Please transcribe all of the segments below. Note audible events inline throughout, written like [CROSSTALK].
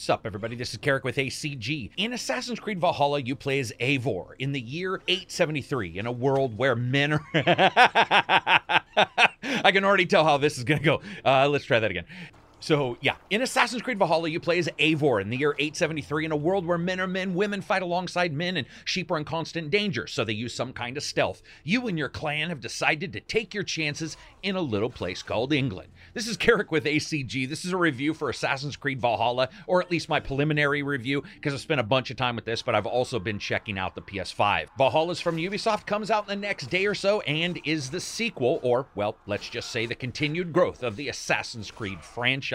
Sup, everybody? This is Karak with ACG. In Assassin's Creed Valhalla, you play as Eivor in the year 873 in a world where men are. [LAUGHS] I can already tell how this is going to go. Uh, let's try that again. So, yeah, in Assassin's Creed Valhalla, you play as Eivor in the year 873 in a world where men are men, women fight alongside men, and sheep are in constant danger, so they use some kind of stealth. You and your clan have decided to take your chances in a little place called England. This is Karak with ACG. This is a review for Assassin's Creed Valhalla, or at least my preliminary review, because I've spent a bunch of time with this, but I've also been checking out the PS5. Valhalla's from Ubisoft, comes out in the next day or so, and is the sequel, or, well, let's just say the continued growth of the Assassin's Creed franchise.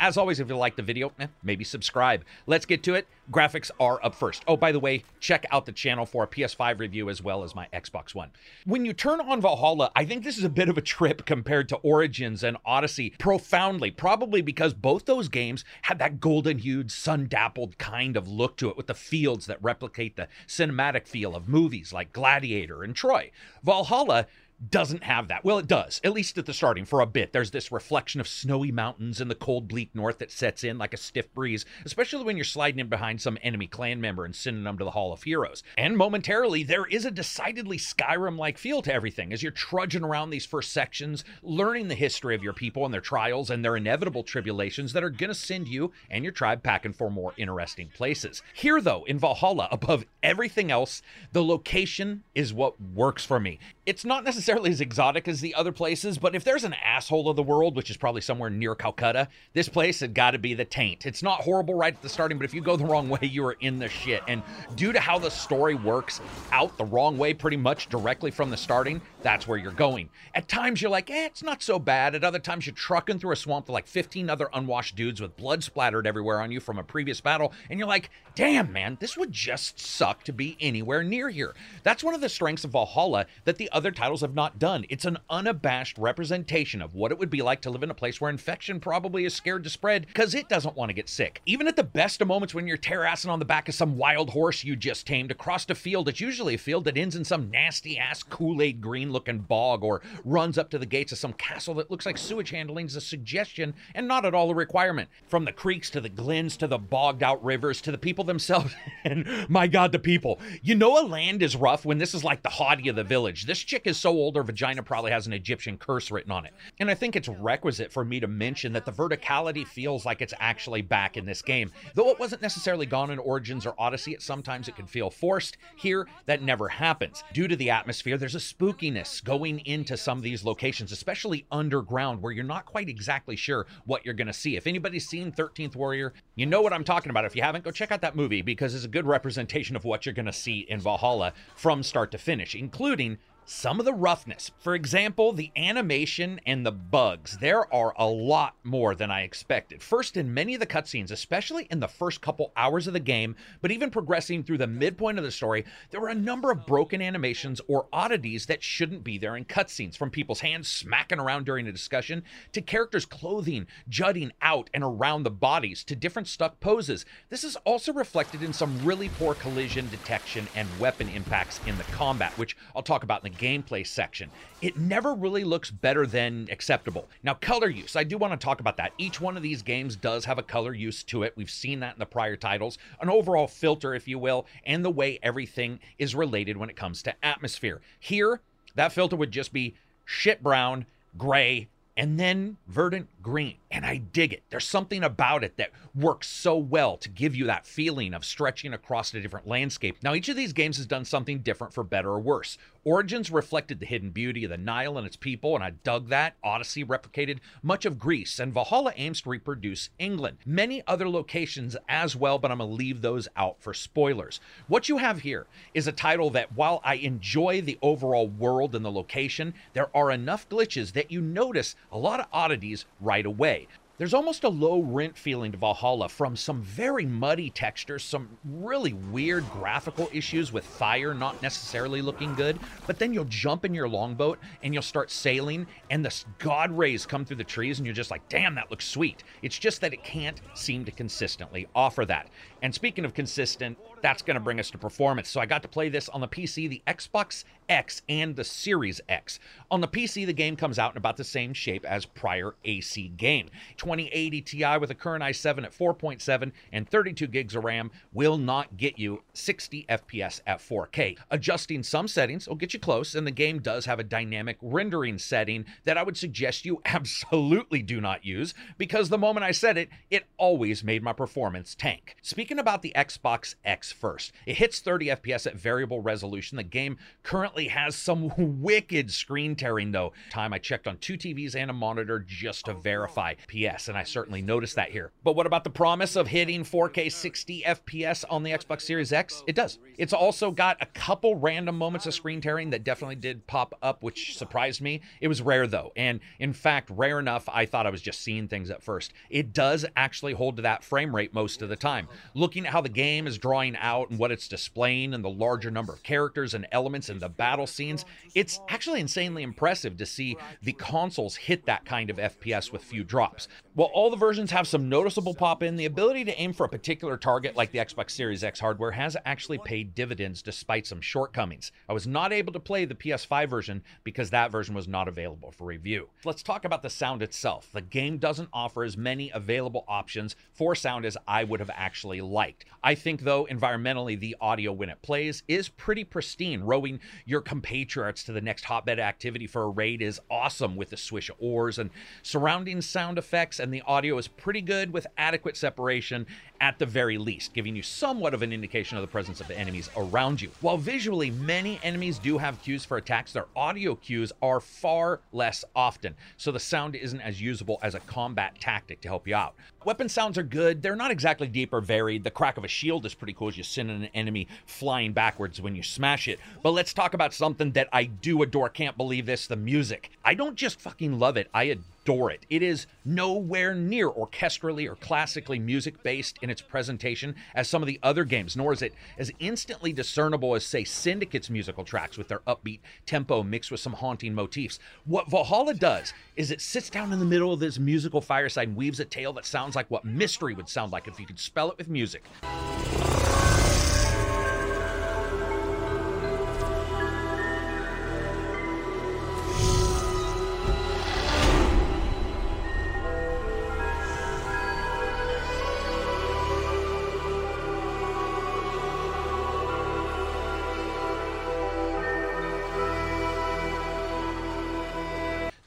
As always, if you like the video, eh, maybe subscribe. Let's get to it. Graphics are up first. Oh, by the way, check out the channel for a PS5 review as well as my Xbox One. When you turn on Valhalla, I think this is a bit of a trip compared to Origins and Odyssey profoundly, probably because both those games had that golden hued, sun dappled kind of look to it with the fields that replicate the cinematic feel of movies like Gladiator and Troy. Valhalla doesn't have that. Well, it does, at least at the starting for a bit. There's this reflection of snowy mountains in the cold, bleak north that sets in like a stiff breeze, especially when you're sliding in behind some enemy clan member and sending them to the Hall of Heroes. And momentarily, there is a decidedly Skyrim like feel to everything as you're trudging around these first sections, learning the history of your people and their trials and their inevitable tribulations that are going to send you and your tribe packing for more interesting places. Here, though, in Valhalla, above everything else, the location is what works for me. It's not necessarily as exotic as the other places, but if there's an asshole of the world, which is probably somewhere near Calcutta, this place had got to be the taint. It's not horrible right at the starting, but if you go the wrong way, you are in the shit. And due to how the story works out the wrong way pretty much directly from the starting, that's where you're going. At times you're like, eh, it's not so bad. At other times you're trucking through a swamp with like 15 other unwashed dudes with blood splattered everywhere on you from a previous battle, and you're like, damn, man, this would just suck to be anywhere near here. That's one of the strengths of Valhalla that the other titles have not done. It's an unabashed representation of what it would be like to live in a place where infection probably is scared to spread because it doesn't want to get sick. Even at the best of moments when you're terrassing on the back of some wild horse you just tamed across a field, it's usually a field that ends in some nasty ass Kool Aid green looking bog or runs up to the gates of some castle that looks like sewage handling is a suggestion and not at all a requirement. From the creeks to the glens to the bogged out rivers to the people themselves. [LAUGHS] and my God, the people. You know, a land is rough when this is like the haughty of the village. This chick is so old her vagina probably has an Egyptian curse written on it. And I think it's requisite for me to mention that the verticality feels like it's actually back in this game. Though it wasn't necessarily gone in Origins or Odyssey, at sometimes it can feel forced. Here, that never happens. Due to the atmosphere, there's a spookiness going into some of these locations, especially underground, where you're not quite exactly sure what you're going to see. If anybody's seen 13th Warrior, you know what I'm talking about. If you haven't, go check out that movie because it's a good representation of what you're going to see in Valhalla from start to finish, including some of the roughness. For example, the animation and the bugs. There are a lot more than I expected. First, in many of the cutscenes, especially in the first couple hours of the game, but even progressing through the midpoint of the story, there were a number of broken animations or oddities that shouldn't be there in cutscenes, from people's hands smacking around during a discussion, to characters' clothing jutting out and around the bodies, to different stuck poses. This is also reflected in some really poor collision detection and weapon impacts in the combat, which I'll talk about in the gameplay section. It never really looks better than acceptable. Now, color use, I do want to talk about that. Each one of these games does have a color use to it. We've seen that in the prior titles, an overall filter, if you will, and the way everything is related when it comes to atmosphere. Here, that filter would just be shit brown, gray, and then verdant green. And I dig it. There's something about it that works so well to give you that feeling of stretching across a different landscape. Now, each of these games has done something different for better or worse. Origins reflected the hidden beauty of the Nile and its people, and I dug that. Odyssey replicated much of Greece, and Valhalla aims to reproduce England. Many other locations as well, but I'm going to leave those out for spoilers. What you have here is a title that, while I enjoy the overall world and the location, there are enough glitches that you notice a lot of oddities right away. There's almost a low rent feeling to Valhalla from some very muddy textures, some really weird graphical issues with fire not necessarily looking good. But then you'll jump in your longboat and you'll start sailing, and the god rays come through the trees, and you're just like, damn, that looks sweet. It's just that it can't seem to consistently offer that. And speaking of consistent, that's going to bring us to performance. So I got to play this on the PC, the Xbox X, and the Series X. On the PC, the game comes out in about the same shape as prior AC game 2080 Ti with a current i7 at 4.7 and 32 gigs of RAM will not get you 60 FPS at 4K. Adjusting some settings will get you close, and the game does have a dynamic rendering setting that I would suggest you [LAUGHS] absolutely do not use because the moment I said it, it always made my performance tank. Speaking about the Xbox X first, it hits 30 FPS at variable resolution. The game currently has some [LAUGHS] wicked screen tearing, though. Time I checked on two TVs and a monitor just to verify. PS, and I certainly noticed that here. But what about the promise of hitting 4K 60 FPS on the Xbox Series X? It does. It's also got a couple random moments of screen tearing that definitely did pop up, which surprised me. It was rare, though. And in fact, rare enough, I thought I was just seeing things at first. It does actually hold to that frame rate most of the time. Looking at how the game is drawing out and what it's displaying and the larger number of characters and elements in the battle scenes, it's actually insanely impressive to see the consoles hit that kind of FPS with few drops. While all the versions have some noticeable pop in, the ability to aim for a particular target like the Xbox Series X hardware has actually paid dividends despite some shortcomings. I was not able to play the PS5 version because that version was not available for review. Let's talk about the sound itself. The game doesn't offer as many available options for sound as I would have actually liked. I think, though, environmentally, the audio when it plays is pretty pristine. Rowing your compatriots to the next hotbed activity for a raid is awesome with the swish of oars and surrounding sound effects, and the audio is pretty good with adequate separation at the very least, giving you somewhat of an indication of the presence of the enemies around you. While visually many enemies do have cues for attacks, their audio cues are far less often, so the sound isn't as usable as a combat tactic to help you out. Weapon sounds are good, they're not exactly deep or varied. The crack of a shield is pretty cool as you send an enemy flying backwards when you smash it. But let's talk about something that I do adore, can't believe this the music. I don't just fucking love it, I adore adore it. It is nowhere near orchestrally or classically music based in its presentation as some of the other games, nor is it as instantly discernible as, say, Syndicate's musical tracks with their upbeat tempo mixed with some haunting motifs. What Valhalla does is it sits down in the middle of this musical fireside and weaves a tale that sounds like what mystery would sound like if you could spell it with music.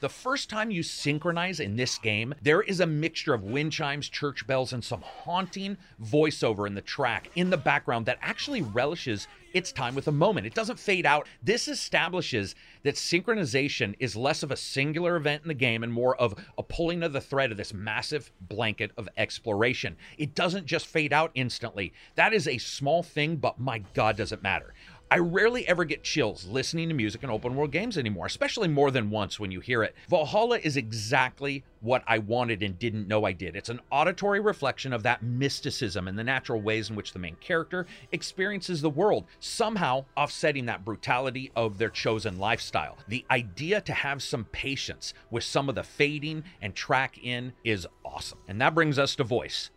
The first time you synchronize in this game, there is a mixture of wind chimes, church bells, and some haunting voiceover in the track in the background that actually relishes its time with a moment. It doesn't fade out. This establishes that synchronization is less of a singular event in the game and more of a pulling of the thread of this massive blanket of exploration. It doesn't just fade out instantly. That is a small thing, but my God, does it matter. I rarely ever get chills listening to music in open world games anymore, especially more than once when you hear it. Valhalla is exactly what I wanted and didn't know I did. It's an auditory reflection of that mysticism and the natural ways in which the main character experiences the world, somehow offsetting that brutality of their chosen lifestyle. The idea to have some patience with some of the fading and track in is awesome. And that brings us to voice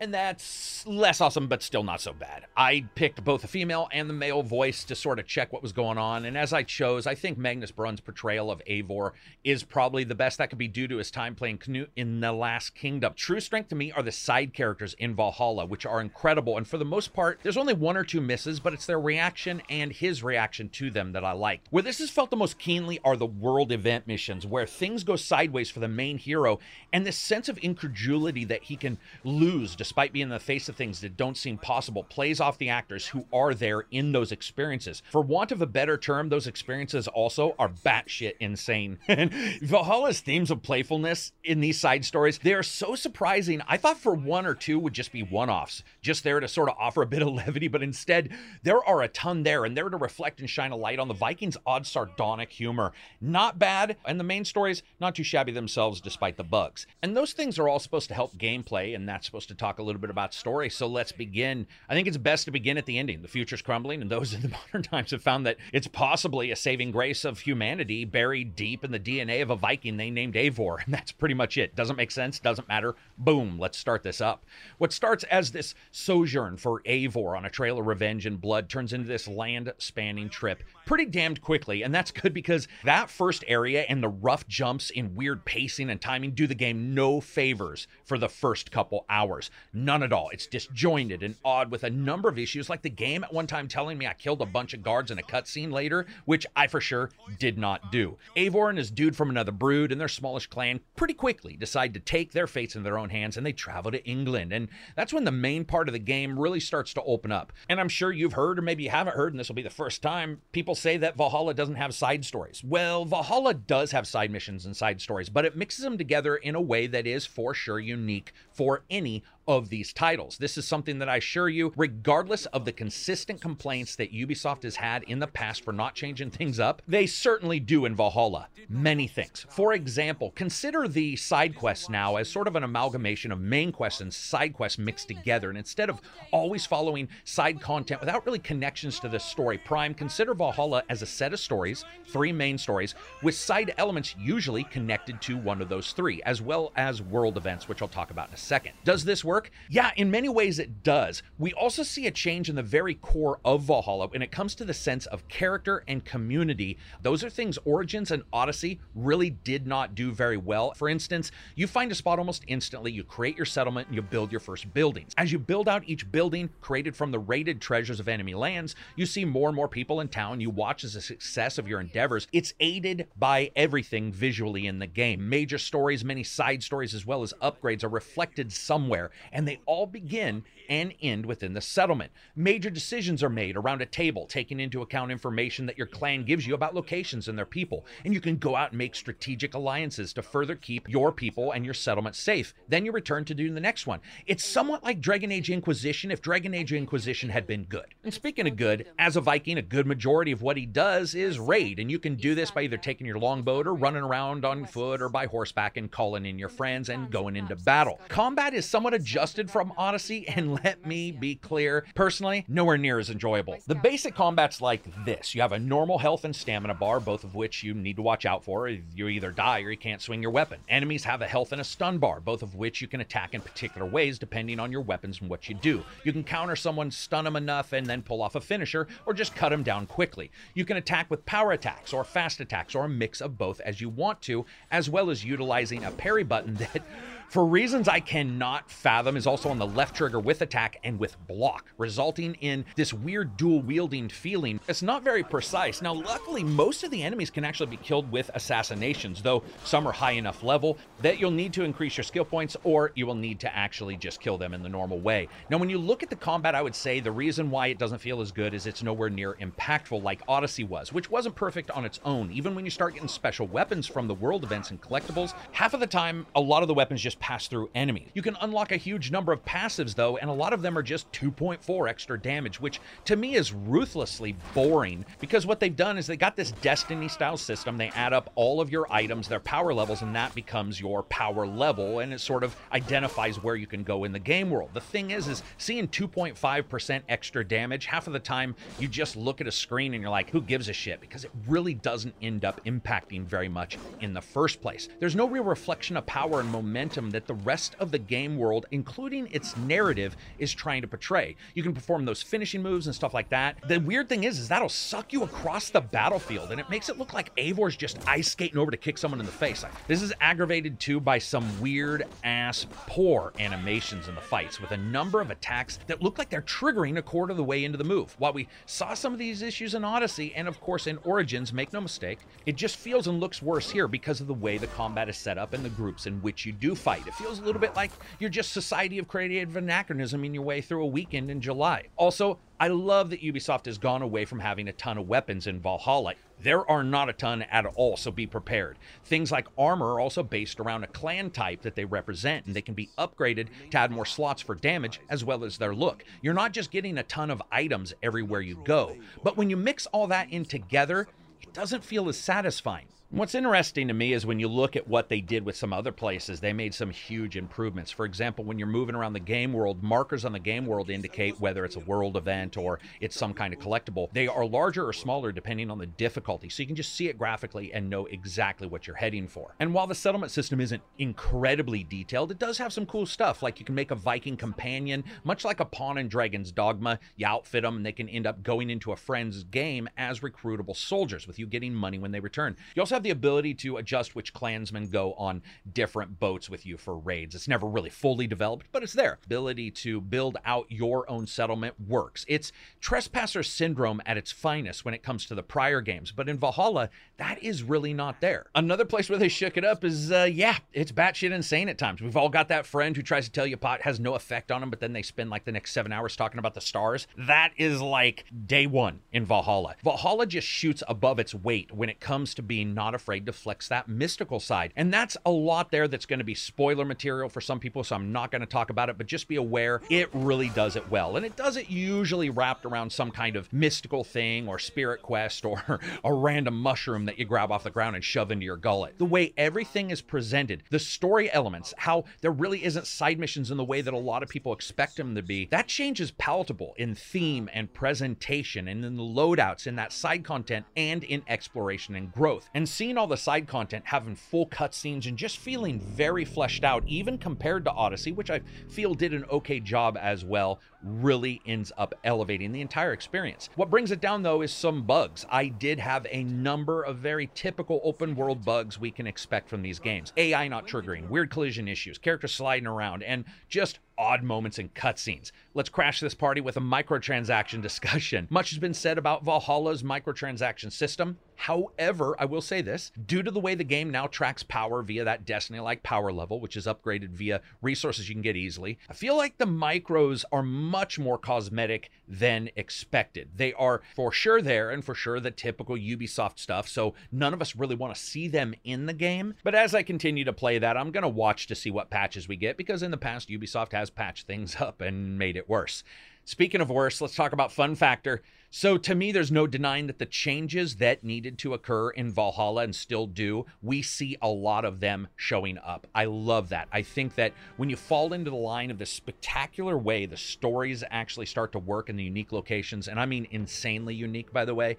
and that's less awesome, but still not so bad. I picked both the female and the male voice to sort of check what was going on, and as I chose, I think Magnus Bruun's portrayal of Eivor is probably the best that could be due to his time playing Cnut in The Last Kingdom. True strength to me are the side characters in Valhalla, which are incredible, and for the most part, there's only one or two misses, but it's their reaction and his reaction to them that I like. Where this is felt the most keenly are the world event missions, where things go sideways for the main hero, and this sense of incredulity that he can lose despite being in the face of things that don't seem possible, plays off the actors who are there in those experiences. For want of a better term, those experiences also are batshit insane. [LAUGHS] Valhalla's themes of playfulness in these side stories, they are so surprising. I thought for one or two would just be one offs, just there to sort of offer a bit of [LAUGHS] levity, but instead, there are a ton there, and they're to reflect and shine a light on the Vikings' odd sardonic humor. Not bad, and the main stories, not too shabby themselves despite the bugs. And those things are all supposed to help gameplay, and that's supposed to talk talk a little bit about story. So let's begin. I think it's best to begin at the ending. The future's crumbling, and those [LAUGHS] in the modern times have found that it's possibly a saving grace of humanity buried deep in the DNA of a Viking they named Eivor. [LAUGHS] And that's pretty much it. Doesn't make sense, doesn't matter. Boom, let's start this up. What starts as this sojourn for Eivor on a trail of revenge and blood turns into this land spanning trip pretty damned quickly. And that's good because that first area and the rough jumps in weird pacing and timing do the game no favors for the first couple hours. None at all. It's disjointed and odd with a number of issues, like the game at one time telling me I killed a bunch of guards in a cutscene later, which I for sure did not do. Eivor and his dude from another brood and their smallish clan pretty quickly decide to take their fates in their own hands and they travel to England. And that's when the main part of the game really starts to open up. And I'm sure you've heard, or maybe you haven't heard, and this will be the first time, people say that Valhalla doesn't have side stories. Well, Valhalla does have side missions and side stories, but it mixes them together in a way that is for sure unique for any of these titles. This is something that I assure you, regardless of the consistent complaints that Ubisoft has had in the past for not changing things up, they certainly do in Valhalla. Many things. For example, consider the side quests now as sort of an amalgamation of main quests and side quests mixed together. And instead of always following side content without really connections to the story prime, consider Valhalla as a set of stories, three main stories, with side elements usually connected to one of those three, as well as world events, which I'll talk about in a second. Does this work? Work? Yeah, in many ways it does. We also see a change in the very core of Valhalla when it comes to the sense of character and community. Those are things Origins and Odyssey really did not do very well. For instance, you find a spot almost instantly, you create your settlement, and you build your first buildings. As you build out each building created from the raided treasures of enemy lands, you see more and more people in town. You watch as the success of your endeavors. It's aided by everything visually in the game. Major stories, many side stories, as well as upgrades are reflected somewhere and they all begin and end within the settlement. Major decisions are made around a table, taking into account information that your clan gives you about locations and their people. And you can go out and make strategic alliances to further keep your people and your settlement safe. Then you return to do the next one. It's somewhat like Dragon Age Inquisition if Dragon Age Inquisition had been good. And speaking of good, as a Viking, a good majority of what he does is raid. And you can do this by either taking your longboat or running around on foot or by horseback and calling in your friends and going into battle. Combat is somewhat adjusted from Odyssey and let me be clear, personally, nowhere near as enjoyable. The basic combat's like this you have a normal health and stamina bar, both of which you need to watch out for. You either die or you can't swing your weapon. Enemies have a health and a stun bar, both of which you can attack in particular ways depending on your weapons and what you do. You can counter someone, stun them enough, and then pull off a finisher, or just cut them down quickly. You can attack with power attacks or fast attacks, or a mix of both as you want to, as well as utilizing a parry button [LAUGHS] that for reasons I cannot fathom, is also on the left trigger with attack and with block, resulting in this weird dual wielding feeling. It's not very precise. Now, luckily, most of the enemies can actually be killed with assassinations, though some are high enough level that you'll need to increase your skill points or you will need to actually just kill them in the normal way. Now, when you look at the combat, I would say the reason why it doesn't feel as good is it's nowhere near impactful like Odyssey was, which wasn't perfect on its own. Even when you start getting special weapons from the world events and collectibles, half of the time, a lot of the weapons just pass through enemies. You can unlock a huge number of passives though, and a lot of them are just 2.4 extra damage, which to me is ruthlessly boring because what they've done is they got this Destiny style system. They add up all of your items, their power levels, and that becomes your power level, and it sort of identifies where you can go in the game world. The thing is, is seeing 2.5% extra damage, half of the time you just look at a screen and you're like, who gives a shit? Because it really doesn't end up impacting very much in the first place. There's no real reflection of power and momentum that the rest of the game world, including its narrative, is trying to portray. You can perform those finishing moves and stuff like that. The weird thing is, is that'll suck you across the battlefield, and it makes it look like Eivor's just ice skating over to kick someone in the face. This is aggravated too by some weird ass poor animations in the fights, with a number of attacks that look like they're triggering a quarter of the way into the move. While we saw some of these issues in Odyssey and of course in Origins, make no mistake, it just feels and looks worse here because of the way the combat is set up and the groups in which you do fight. It feels a little bit like you're just Society of Creative Anachronism in your way through a weekend in July. Also, I love that Ubisoft has gone away from having a ton of weapons in Valhalla. There are not a ton at all, so be prepared. Things like armor are also based around a clan type that they represent, and they can be upgraded to add more slots for damage as well as their look. You're not just getting a ton of items everywhere you go, but when you mix all that in together, it doesn't feel as satisfying. What's interesting to me is when you look at what they did with some other places, they made some huge improvements. For example, when you're moving around the game world, markers on the game world indicate whether it's a world event or it's some kind of collectible. They are larger or smaller depending on the difficulty, so you can just see it graphically and know exactly what you're heading for. And while the settlement system isn't incredibly detailed, it does have some cool stuff, like you can make a Viking companion, much like a Pawn and Dragon's Dogma. You outfit them, and they can end up going into a friend's game as recruitable soldiers, with you getting money when they return. You also have the ability to adjust which clansmen go on different boats with you for raids. It's never really fully developed, but it's there. Ability to build out your own settlement works. It's trespasser syndrome at its finest when it comes to the prior games, but in Valhalla, that is really not there. Another place where they shook it up is, uh, yeah, it's batshit insane at times. We've all got that friend who tries to tell you pot has no effect on them, but then they spend like the next seven hours talking about the stars. That is like day one in Valhalla. Valhalla just shoots above its weight when it comes to being not not afraid to flex that mystical side. And that's a lot there that's going to be spoiler material for some people, so I'm not going to talk about it, but just be aware it really does it well. And it does it usually wrapped around some kind of mystical thing or spirit quest or [LAUGHS] a random mushroom that you grab off the ground and shove into your gullet. The way everything is presented, the story elements, how there really isn't side missions in the way that a lot of people expect them to be, that change is palatable in theme and presentation and in the loadouts, in that side content, and in exploration and growth. And seeing all the side content having full cutscenes and just feeling very fleshed out, even compared to Odyssey, which I feel did an okay job as well, really ends up elevating the entire experience. What brings it down though is some bugs. I did have a number of very typical open world bugs we can expect from these games. AI not triggering, weird collision issues, characters sliding around, and just odd moments and cutscenes. Let's crash this party with a microtransaction [LAUGHS] discussion. Much has been said about Valhalla's microtransaction system. However, I will say this due to the way the game now tracks power via that Destiny like power level, which is upgraded via resources you can get easily, I feel like the micros are much more cosmetic than expected. They are for sure there and for sure the typical Ubisoft stuff, so none of us really want to see them in the game. But as I continue to play that, I'm going to watch to see what patches we get because in the past, Ubisoft has patched things [LAUGHS] up and made it worse. Speaking of worse, let's talk about fun factor. So, to me, there's no denying that the changes that needed to occur in Valhalla and still do, we see a lot of them showing up. I love that. I think that when you fall into the line of this spectacular way, the stories actually start to work in the unique locations, and I mean insanely unique, by the way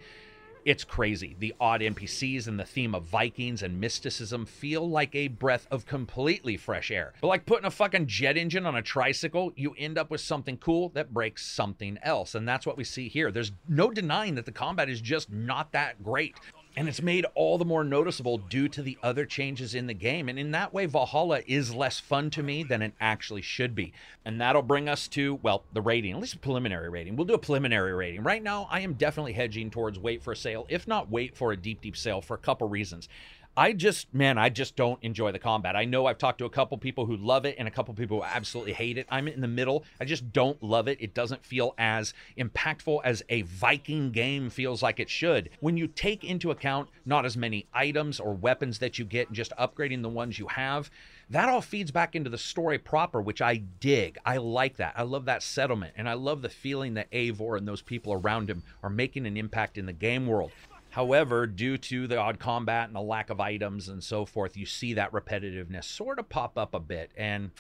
it's crazy. The odd NPCs and the theme of Vikings and mysticism feel like a breath of completely fresh air. But like putting a fucking jet engine on a tricycle, you end up with something cool that breaks something else. And that's what we see here. There's no denying that the combat is just not that great and it's made all the more noticeable due to the other changes in the game. And in that way, Valhalla is less fun to me than it actually should be. And that'll bring us to, well, the rating, at least a preliminary rating. We'll do a preliminary rating. Right now, I am definitely hedging towards wait for a sale, if not wait for a deep, deep sale for a couple reasons. I just, man, I just don't enjoy the combat. I know I've talked to a couple people who love it and a couple people who absolutely hate it. I'm in the middle. I just don't love it. It doesn't feel as impactful as a Viking game feels like it should. When you take into account not as many items or weapons that you get and just upgrading the ones you have, that all feeds back into the story proper, which I dig. I like that. I love that settlement, and I love the feeling that Eivor and those people around him are making an impact in the game world. However, due to the odd combat and the lack of items and so forth, you see that repetitiveness sort of pop up a bit. And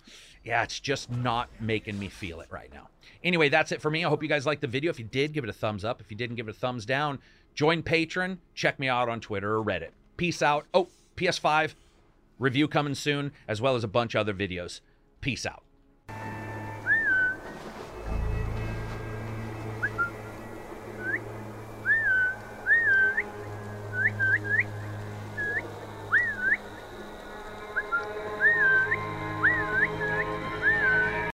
yeah, it's just not making me feel it right now. Anyway, that's it for me. I hope you guys liked the video. If you did, give it a thumbs up. If you didn't, give it a thumbs down. Join Patreon. Check me out on Twitter or Reddit. Peace out. Oh, PS5 review coming soon, as well as a bunch of other videos. Peace out.